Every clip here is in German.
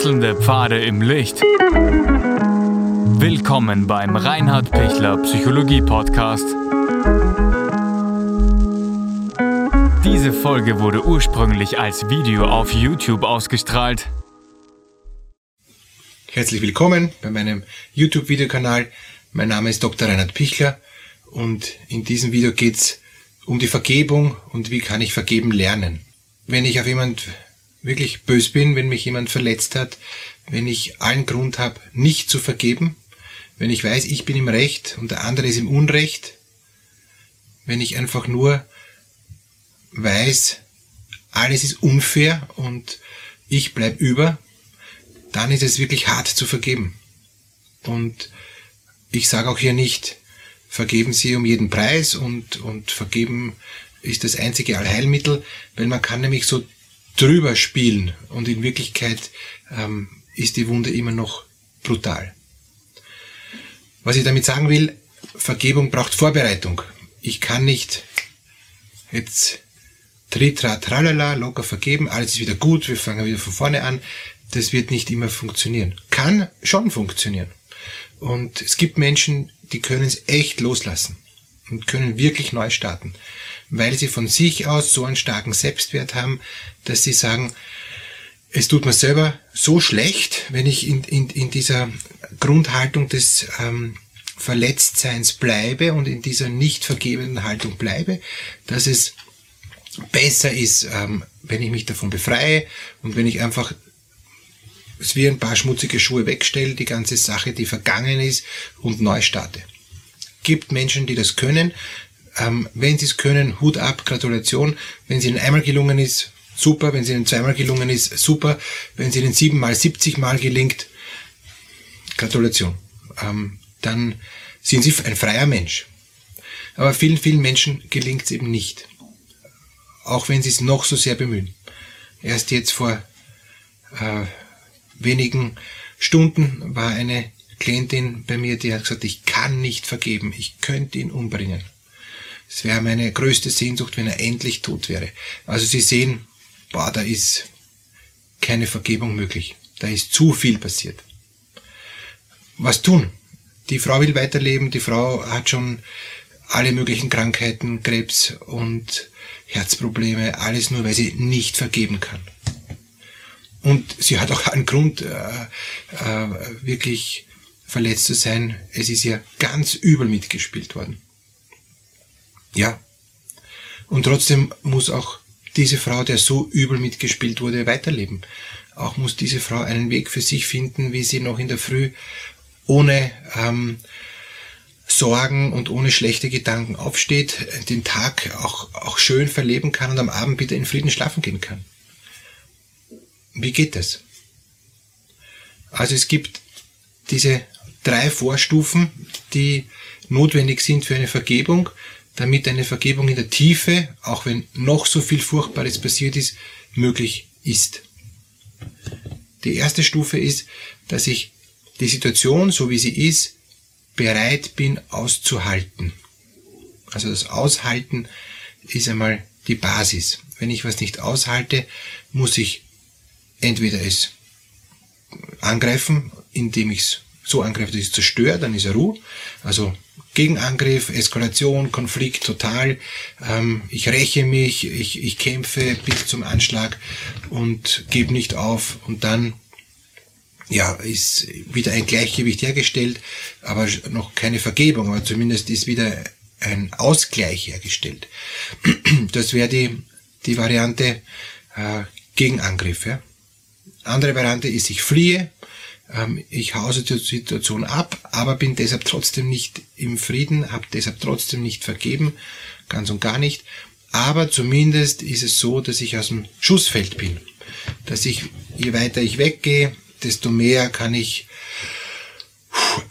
Wechselnde Pfade im Licht. Willkommen beim Reinhard Pichler Psychologie Podcast. Diese Folge wurde ursprünglich als Video auf YouTube ausgestrahlt. Herzlich willkommen bei meinem YouTube-Videokanal. Mein Name ist Dr. Reinhard Pichler und in diesem Video geht's um die Vergebung und wie kann ich vergeben lernen. Wenn ich auf jemand wirklich bös bin, wenn mich jemand verletzt hat, wenn ich allen Grund habe, nicht zu vergeben, wenn ich weiß, ich bin im Recht und der andere ist im Unrecht, wenn ich einfach nur weiß, alles ist unfair und ich bleib über, dann ist es wirklich hart zu vergeben. Und ich sage auch hier nicht, vergeben Sie um jeden Preis und, und vergeben ist das einzige Allheilmittel, weil man kann nämlich so drüber spielen und in Wirklichkeit ähm, ist die Wunde immer noch brutal. Was ich damit sagen will, Vergebung braucht Vorbereitung. Ich kann nicht jetzt tritra tralala locker vergeben, alles ist wieder gut, wir fangen wieder von vorne an. Das wird nicht immer funktionieren. Kann schon funktionieren. Und es gibt Menschen, die können es echt loslassen und können wirklich neu starten weil sie von sich aus so einen starken Selbstwert haben, dass sie sagen, es tut mir selber so schlecht, wenn ich in, in, in dieser Grundhaltung des ähm, Verletztseins bleibe und in dieser nicht vergebenden Haltung bleibe, dass es besser ist, ähm, wenn ich mich davon befreie und wenn ich einfach es wie ein paar schmutzige Schuhe wegstelle, die ganze Sache, die vergangen ist und neu starte. Gibt Menschen, die das können, ähm, wenn Sie es können, Hut ab, Gratulation. Wenn es Ihnen einmal gelungen ist, super. Wenn es Ihnen zweimal gelungen ist, super. Wenn es Ihnen siebenmal, siebzigmal gelingt, Gratulation. Ähm, dann sind Sie ein freier Mensch. Aber vielen, vielen Menschen gelingt es eben nicht. Auch wenn sie es noch so sehr bemühen. Erst jetzt vor äh, wenigen Stunden war eine Klientin bei mir, die hat gesagt, ich kann nicht vergeben, ich könnte ihn umbringen. Es wäre meine größte Sehnsucht, wenn er endlich tot wäre. Also Sie sehen, boah, da ist keine Vergebung möglich. Da ist zu viel passiert. Was tun? Die Frau will weiterleben, die Frau hat schon alle möglichen Krankheiten, Krebs und Herzprobleme, alles nur, weil sie nicht vergeben kann. Und sie hat auch einen Grund, äh, äh, wirklich verletzt zu sein. Es ist ja ganz übel mitgespielt worden. Ja. Und trotzdem muss auch diese Frau, der so übel mitgespielt wurde, weiterleben. Auch muss diese Frau einen Weg für sich finden, wie sie noch in der Früh ohne ähm, Sorgen und ohne schlechte Gedanken aufsteht, den Tag auch, auch schön verleben kann und am Abend wieder in Frieden schlafen gehen kann. Wie geht das? Also es gibt diese drei Vorstufen, die notwendig sind für eine Vergebung damit eine Vergebung in der Tiefe, auch wenn noch so viel Furchtbares passiert ist, möglich ist. Die erste Stufe ist, dass ich die Situation, so wie sie ist, bereit bin auszuhalten. Also das Aushalten ist einmal die Basis. Wenn ich was nicht aushalte, muss ich entweder es angreifen, indem ich es so angreife, dass ich es zerstöre, dann ist er Ruhe. Also Gegenangriff, Eskalation, Konflikt total. Ähm, ich räche mich, ich, ich kämpfe bis zum Anschlag und gebe nicht auf und dann ja, ist wieder ein Gleichgewicht hergestellt, aber noch keine Vergebung, aber zumindest ist wieder ein Ausgleich hergestellt. Das wäre die, die Variante äh, Gegenangriff. Ja. Andere Variante ist, ich fliehe, ich hause die Situation ab, aber bin deshalb trotzdem nicht im Frieden, habe deshalb trotzdem nicht vergeben, ganz und gar nicht. Aber zumindest ist es so, dass ich aus dem Schussfeld bin. Dass ich, je weiter ich weggehe, desto mehr kann ich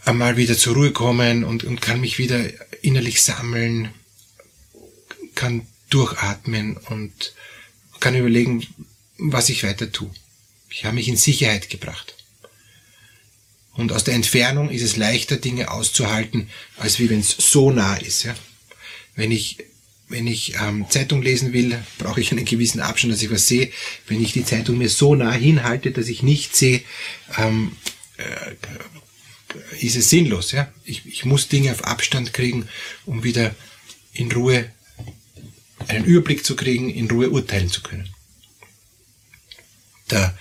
einmal wieder zur Ruhe kommen und, und kann mich wieder innerlich sammeln, kann durchatmen und kann überlegen, was ich weiter tue. Ich habe mich in Sicherheit gebracht. Und aus der Entfernung ist es leichter, Dinge auszuhalten, als wie wenn es so nah ist. Ja? Wenn ich wenn ich ähm, Zeitung lesen will, brauche ich einen gewissen Abstand, dass ich was sehe. Wenn ich die Zeitung mir so nah hinhalte, dass ich nicht sehe, ähm, äh, ist es sinnlos. Ja? Ich, ich muss Dinge auf Abstand kriegen, um wieder in Ruhe einen Überblick zu kriegen, in Ruhe urteilen zu können. Der,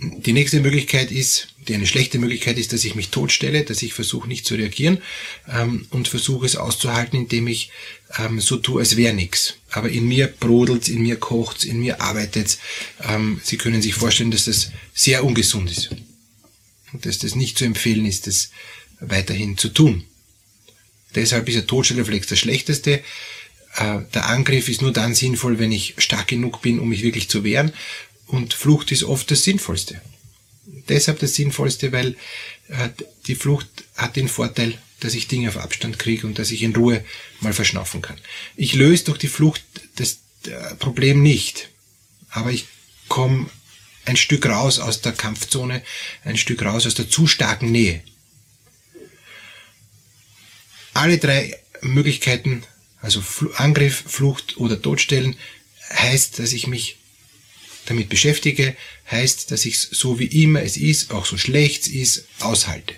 die nächste Möglichkeit ist, die eine schlechte Möglichkeit ist, dass ich mich totstelle, dass ich versuche nicht zu reagieren ähm, und versuche es auszuhalten, indem ich ähm, so tue, als wäre nichts. Aber in mir brodelt's, in mir kocht's, in mir arbeitet's. Ähm, Sie können sich vorstellen, dass das sehr ungesund ist und dass das nicht zu empfehlen ist, das weiterhin zu tun. Deshalb ist der Totstellreflex das Schlechteste. Äh, der Angriff ist nur dann sinnvoll, wenn ich stark genug bin, um mich wirklich zu wehren. Und Flucht ist oft das Sinnvollste. Deshalb das Sinnvollste, weil äh, die Flucht hat den Vorteil, dass ich Dinge auf Abstand kriege und dass ich in Ruhe mal verschnaufen kann. Ich löse durch die Flucht das äh, Problem nicht, aber ich komme ein Stück raus aus der Kampfzone, ein Stück raus aus der zu starken Nähe. Alle drei Möglichkeiten, also Angriff, Flucht oder Todstellen, heißt, dass ich mich damit beschäftige, heißt, dass ich es so wie immer es ist, auch so schlecht es ist, aushalte.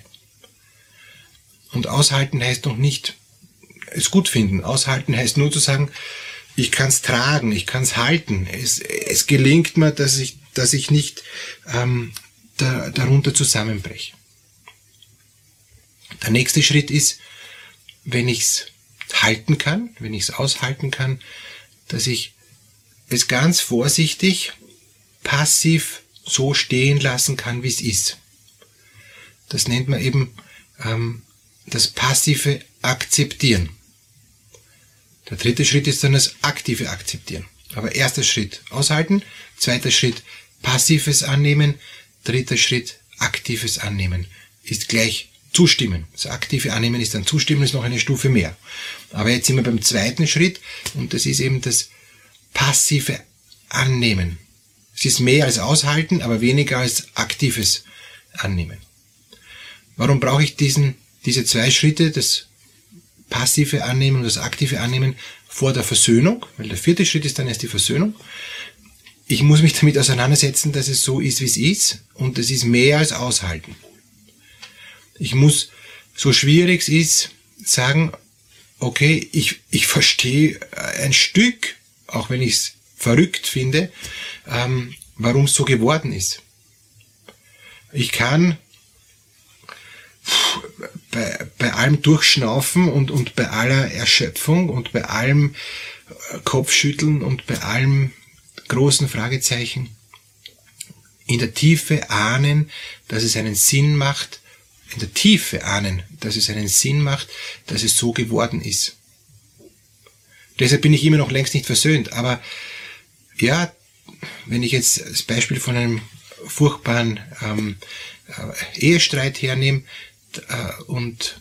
Und aushalten heißt noch nicht es gut finden. Aushalten heißt nur zu sagen, ich kann es tragen, ich kann es halten. Es, es gelingt mir, dass ich, dass ich nicht ähm, da, darunter zusammenbreche. Der nächste Schritt ist, wenn ich es halten kann, wenn ich es aushalten kann, dass ich es ganz vorsichtig, passiv so stehen lassen kann, wie es ist. Das nennt man eben ähm, das passive Akzeptieren. Der dritte Schritt ist dann das aktive Akzeptieren. Aber erster Schritt aushalten, zweiter Schritt passives Annehmen, dritter Schritt aktives Annehmen ist gleich zustimmen. Das aktive Annehmen ist dann zustimmen, ist noch eine Stufe mehr. Aber jetzt sind wir beim zweiten Schritt und das ist eben das passive Annehmen. Es ist mehr als aushalten, aber weniger als aktives Annehmen. Warum brauche ich diesen, diese zwei Schritte, das passive Annehmen und das aktive Annehmen vor der Versöhnung? Weil der vierte Schritt ist dann erst die Versöhnung. Ich muss mich damit auseinandersetzen, dass es so ist, wie es ist und es ist mehr als aushalten. Ich muss, so schwierig es ist, sagen, okay, ich, ich verstehe ein Stück, auch wenn ich es verrückt finde, ähm, warum es so geworden ist. Ich kann bei, bei allem Durchschnaufen und, und bei aller Erschöpfung und bei allem äh, Kopfschütteln und bei allem großen Fragezeichen in der Tiefe ahnen, dass es einen Sinn macht, in der Tiefe ahnen, dass es einen Sinn macht, dass es so geworden ist. Deshalb bin ich immer noch längst nicht versöhnt, aber ja, wenn ich jetzt das Beispiel von einem furchtbaren ähm, äh, Ehestreit hernehme äh, und,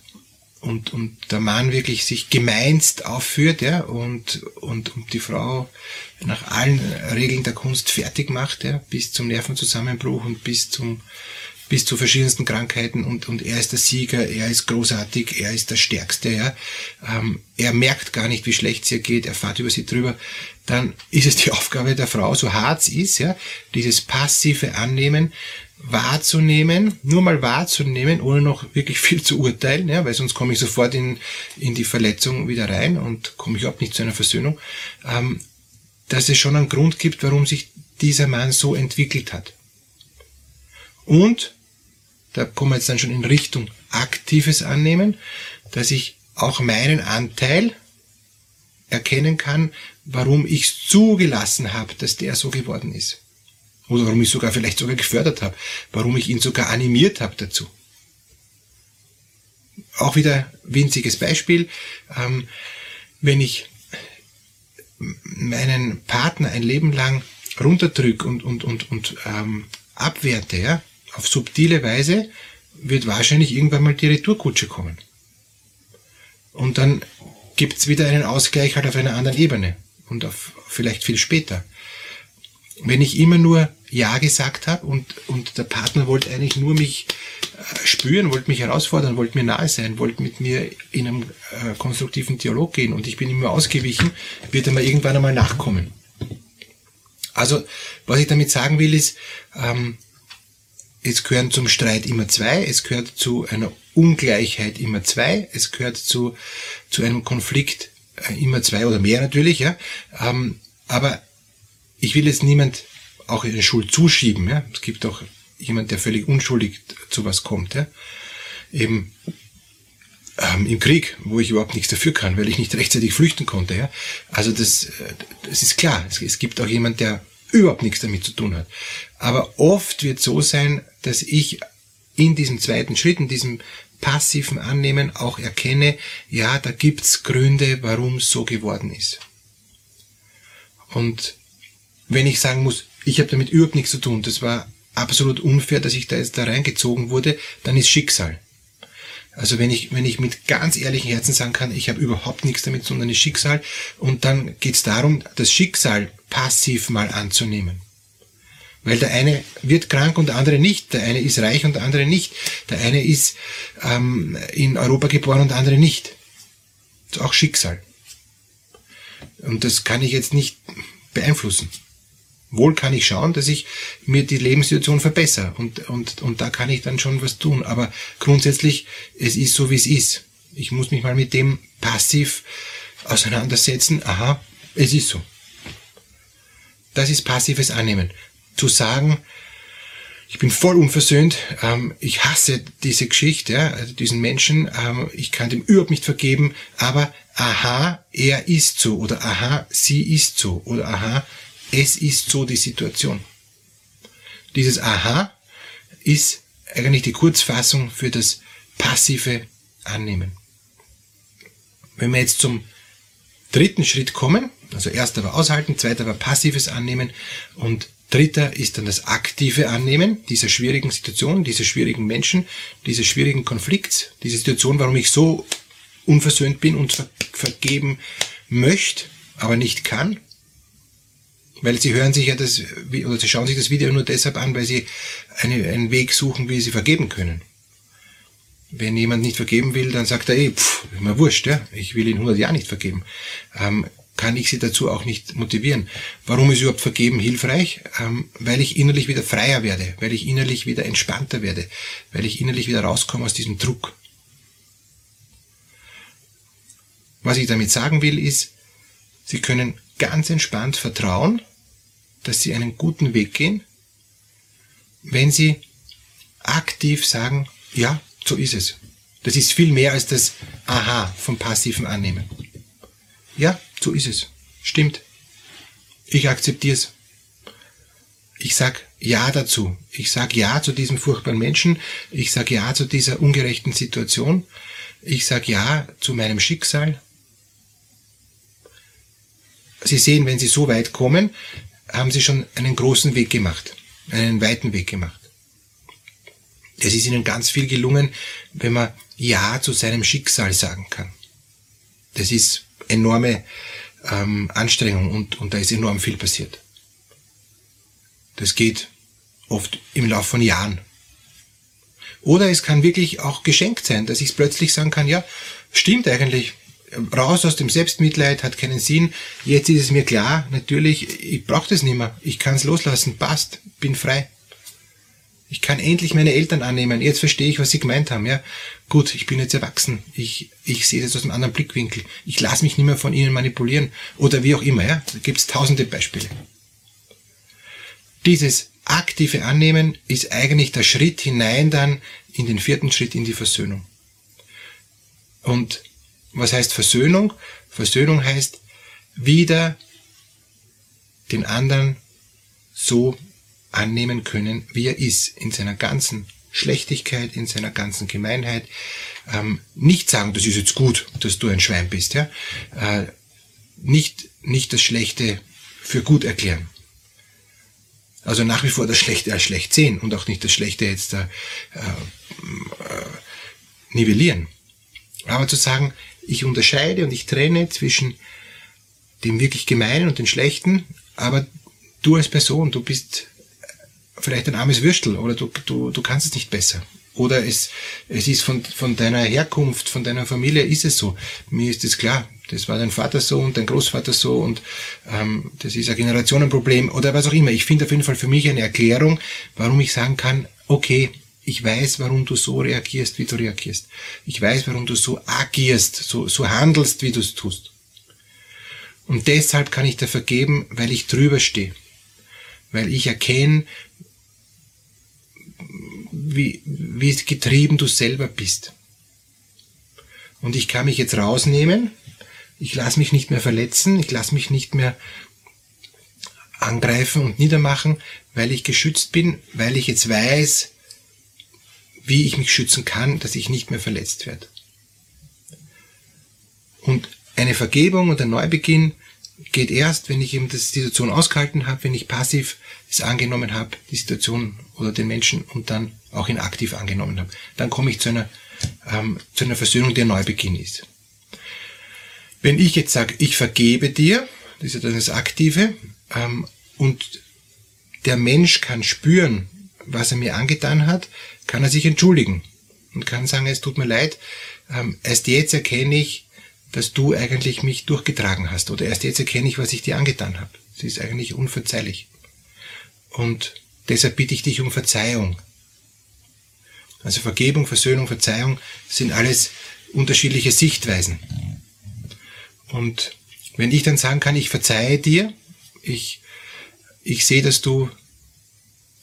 und, und der Mann wirklich sich gemeinst aufführt ja, und, und, und die Frau nach allen Regeln der Kunst fertig macht, ja, bis zum Nervenzusammenbruch und bis zum bis zu verschiedensten Krankheiten und, und er ist der Sieger, er ist großartig, er ist der Stärkste, ja. Ähm, er merkt gar nicht, wie schlecht es ihr geht, er fährt über sie drüber, dann ist es die Aufgabe der Frau, so hart es ist, ja, dieses passive Annehmen wahrzunehmen, nur mal wahrzunehmen, ohne noch wirklich viel zu urteilen, ja, weil sonst komme ich sofort in, in die Verletzung wieder rein und komme ich überhaupt nicht zu einer Versöhnung, ähm, dass es schon einen Grund gibt, warum sich dieser Mann so entwickelt hat. Und da kommen wir jetzt dann schon in Richtung aktives Annehmen, dass ich auch meinen Anteil erkennen kann, warum ich es zugelassen habe, dass der so geworden ist. Oder warum ich sogar vielleicht sogar gefördert habe, warum ich ihn sogar animiert habe dazu. Auch wieder winziges Beispiel. Ähm, wenn ich meinen Partner ein Leben lang runterdrück und, und, und, und ähm, abwerte, ja, auf subtile Weise wird wahrscheinlich irgendwann mal die Retourkutsche kommen. Und dann gibt's wieder einen Ausgleich halt auf einer anderen Ebene und auf vielleicht viel später. Wenn ich immer nur Ja gesagt habe und, und der Partner wollte eigentlich nur mich äh, spüren, wollte mich herausfordern, wollte mir nahe sein, wollte mit mir in einem äh, konstruktiven Dialog gehen und ich bin immer ausgewichen, wird er mal irgendwann einmal nachkommen. Also, was ich damit sagen will, ist, ähm, es gehören zum Streit immer zwei, es gehört zu einer Ungleichheit immer zwei, es gehört zu, zu einem Konflikt äh, immer zwei oder mehr natürlich, ja. Ähm, aber ich will jetzt niemand auch in die Schuld zuschieben, ja. Es gibt auch jemand, der völlig unschuldig zu was kommt, ja. Eben ähm, im Krieg, wo ich überhaupt nichts dafür kann, weil ich nicht rechtzeitig flüchten konnte, ja. Also das, äh, das ist klar. Es, es gibt auch jemand, der überhaupt nichts damit zu tun hat. Aber oft wird so sein, dass ich in diesem zweiten Schritt, in diesem passiven Annehmen auch erkenne, ja, da gibt's Gründe, warum so geworden ist. Und wenn ich sagen muss, ich habe damit überhaupt nichts zu tun, das war absolut unfair, dass ich da jetzt da reingezogen wurde, dann ist Schicksal. Also wenn ich, wenn ich mit ganz ehrlichem Herzen sagen kann, ich habe überhaupt nichts damit dann ist Schicksal. Und dann geht es darum, das Schicksal passiv mal anzunehmen. Weil der eine wird krank und der andere nicht. Der eine ist reich und der andere nicht. Der eine ist ähm, in Europa geboren und der andere nicht. Das ist auch Schicksal. Und das kann ich jetzt nicht beeinflussen. Wohl kann ich schauen, dass ich mir die Lebenssituation verbessere und, und, und da kann ich dann schon was tun. Aber grundsätzlich, es ist so, wie es ist. Ich muss mich mal mit dem passiv auseinandersetzen. Aha, es ist so. Das ist passives Annehmen zu sagen, ich bin voll unversöhnt, ähm, ich hasse diese Geschichte, ja, also diesen Menschen, ähm, ich kann dem überhaupt nicht vergeben, aber aha, er ist so oder aha, sie ist so oder aha, es ist so die Situation. Dieses aha ist eigentlich die Kurzfassung für das passive Annehmen. Wenn wir jetzt zum dritten Schritt kommen, also erster war aushalten, zweiter war passives Annehmen und Dritter ist dann das aktive Annehmen dieser schwierigen Situation, dieser schwierigen Menschen, dieses schwierigen Konflikts, diese Situation, warum ich so unversöhnt bin und ver vergeben möchte, aber nicht kann. Weil sie hören sich ja das, oder sie schauen sich das Video nur deshalb an, weil sie eine, einen Weg suchen, wie sie vergeben können. Wenn jemand nicht vergeben will, dann sagt er, ey, pff, ist mir wurscht, ja, ich will ihn 100 Jahre nicht vergeben. Ähm, kann ich sie dazu auch nicht motivieren. Warum ist überhaupt Vergeben hilfreich? Ähm, weil ich innerlich wieder freier werde, weil ich innerlich wieder entspannter werde, weil ich innerlich wieder rauskomme aus diesem Druck. Was ich damit sagen will, ist, Sie können ganz entspannt vertrauen, dass Sie einen guten Weg gehen, wenn Sie aktiv sagen, ja, so ist es. Das ist viel mehr als das Aha vom passiven Annehmen. Ja, so ist es. Stimmt. Ich akzeptiere es. Ich sag Ja dazu. Ich sag Ja zu diesem furchtbaren Menschen. Ich sag Ja zu dieser ungerechten Situation. Ich sag Ja zu meinem Schicksal. Sie sehen, wenn Sie so weit kommen, haben Sie schon einen großen Weg gemacht. Einen weiten Weg gemacht. Es ist Ihnen ganz viel gelungen, wenn man Ja zu seinem Schicksal sagen kann. Das ist enorme ähm, Anstrengung und, und da ist enorm viel passiert. Das geht oft im Laufe von Jahren. Oder es kann wirklich auch geschenkt sein, dass ich plötzlich sagen kann, ja, stimmt eigentlich, raus aus dem Selbstmitleid, hat keinen Sinn. Jetzt ist es mir klar, natürlich, ich brauche das nicht mehr. Ich kann es loslassen, passt, bin frei. Ich kann endlich meine Eltern annehmen. Jetzt verstehe ich, was sie gemeint haben. Ja, gut, ich bin jetzt erwachsen. Ich, ich sehe das aus einem anderen Blickwinkel. Ich lasse mich nicht mehr von ihnen manipulieren oder wie auch immer. Ja, da gibt es tausende Beispiele. Dieses aktive Annehmen ist eigentlich der Schritt hinein dann in den vierten Schritt in die Versöhnung. Und was heißt Versöhnung? Versöhnung heißt wieder den anderen so annehmen können, wie er ist, in seiner ganzen Schlechtigkeit, in seiner ganzen Gemeinheit. Ähm, nicht sagen, das ist jetzt gut, dass du ein Schwein bist, ja. Äh, nicht, nicht das Schlechte für gut erklären. Also nach wie vor das Schlechte als schlecht sehen und auch nicht das Schlechte jetzt äh, äh, nivellieren. Aber zu sagen, ich unterscheide und ich trenne zwischen dem wirklich Gemeinen und dem Schlechten, aber du als Person, du bist vielleicht ein armes Würstel oder du, du, du kannst es nicht besser. Oder es, es ist von, von deiner Herkunft, von deiner Familie ist es so. Mir ist es klar. Das war dein Vater so und dein Großvater so und ähm, das ist ein Generationenproblem oder was auch immer. Ich finde auf jeden Fall für mich eine Erklärung, warum ich sagen kann, okay, ich weiß, warum du so reagierst, wie du reagierst. Ich weiß, warum du so agierst, so, so handelst, wie du es tust. Und deshalb kann ich dir vergeben, weil ich drüber stehe. Weil ich erkenne, wie, wie getrieben du selber bist. Und ich kann mich jetzt rausnehmen, ich lasse mich nicht mehr verletzen, ich lasse mich nicht mehr angreifen und niedermachen, weil ich geschützt bin, weil ich jetzt weiß, wie ich mich schützen kann, dass ich nicht mehr verletzt werde. Und eine Vergebung und ein Neubeginn geht erst, wenn ich eben die Situation ausgehalten habe, wenn ich passiv es angenommen habe, die Situation oder den Menschen und dann auch ihn aktiv angenommen habe. Dann komme ich zu einer, ähm, zu einer Versöhnung, ein Neubeginn ist. Wenn ich jetzt sage, ich vergebe dir, das ist ja dann das Aktive, ähm, und der Mensch kann spüren, was er mir angetan hat, kann er sich entschuldigen und kann sagen, es tut mir leid, ähm, erst jetzt erkenne ich, dass du eigentlich mich durchgetragen hast oder erst jetzt erkenne ich, was ich dir angetan habe. Es ist eigentlich unverzeihlich. Und deshalb bitte ich dich um Verzeihung. Also Vergebung, Versöhnung, Verzeihung sind alles unterschiedliche Sichtweisen. Und wenn ich dann sagen kann, ich verzeihe dir, ich, ich sehe, dass du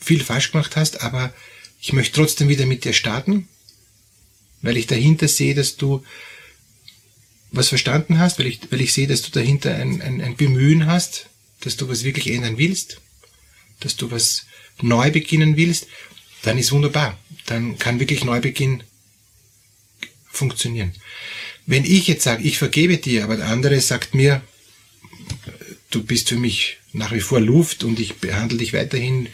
viel falsch gemacht hast, aber ich möchte trotzdem wieder mit dir starten, weil ich dahinter sehe, dass du was verstanden hast, weil ich, weil ich sehe, dass du dahinter ein, ein, ein Bemühen hast, dass du was wirklich ändern willst, dass du was neu beginnen willst, dann ist wunderbar. Dann kann wirklich Neubeginn funktionieren. Wenn ich jetzt sage, ich vergebe dir, aber der andere sagt mir, du bist für mich nach wie vor Luft und ich behandle dich weiterhin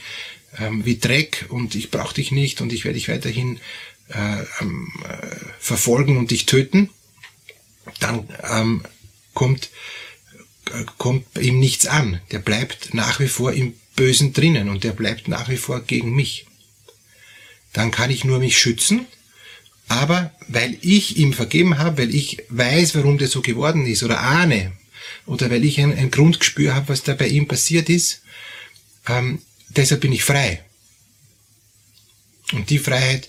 ähm, wie Dreck und ich brauche dich nicht und ich werde dich weiterhin äh, ähm, äh, verfolgen und dich töten, dann ähm, kommt, äh, kommt ihm nichts an. Der bleibt nach wie vor im Bösen drinnen und der bleibt nach wie vor gegen mich. Dann kann ich nur mich schützen, aber weil ich ihm vergeben habe, weil ich weiß, warum der so geworden ist oder ahne, oder weil ich ein, ein Grundgespür habe, was da bei ihm passiert ist, ähm, deshalb bin ich frei. Und die Freiheit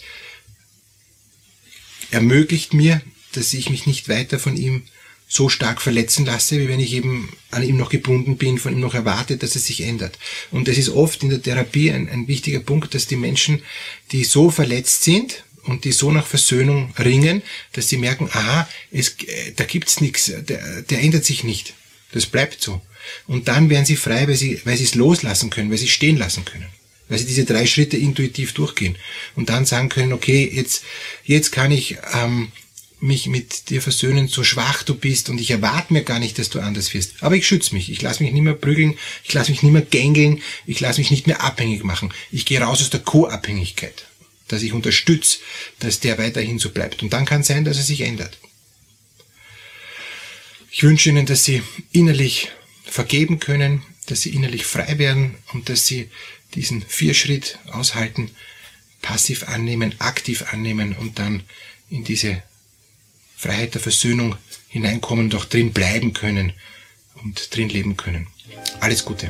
ermöglicht mir, dass ich mich nicht weiter von ihm so stark verletzen lasse, wie wenn ich eben an ihm noch gebunden bin, von ihm noch erwarte, dass es sich ändert. Und das ist oft in der Therapie ein, ein wichtiger Punkt, dass die Menschen, die so verletzt sind und die so nach Versöhnung ringen, dass sie merken, aha, es, da gibt's nichts, der, der ändert sich nicht. Das bleibt so. Und dann werden sie frei, weil sie, weil sie es loslassen können, weil sie stehen lassen können. Weil sie diese drei Schritte intuitiv durchgehen. Und dann sagen können, okay, jetzt, jetzt kann ich ähm, mich mit dir versöhnen, so schwach du bist und ich erwarte mir gar nicht, dass du anders wirst. Aber ich schütze mich. Ich lasse mich nicht mehr prügeln, ich lasse mich nicht mehr gängeln, ich lasse mich nicht mehr abhängig machen. Ich gehe raus aus der Co-Abhängigkeit. Dass ich unterstütze, dass der weiterhin so bleibt. Und dann kann es sein, dass er sich ändert. Ich wünsche Ihnen, dass Sie innerlich vergeben können, dass sie innerlich frei werden und dass sie diesen Vierschritt aushalten, passiv annehmen, aktiv annehmen und dann in diese Freiheit der Versöhnung hineinkommen auch drin bleiben können und drin leben können. Alles Gute.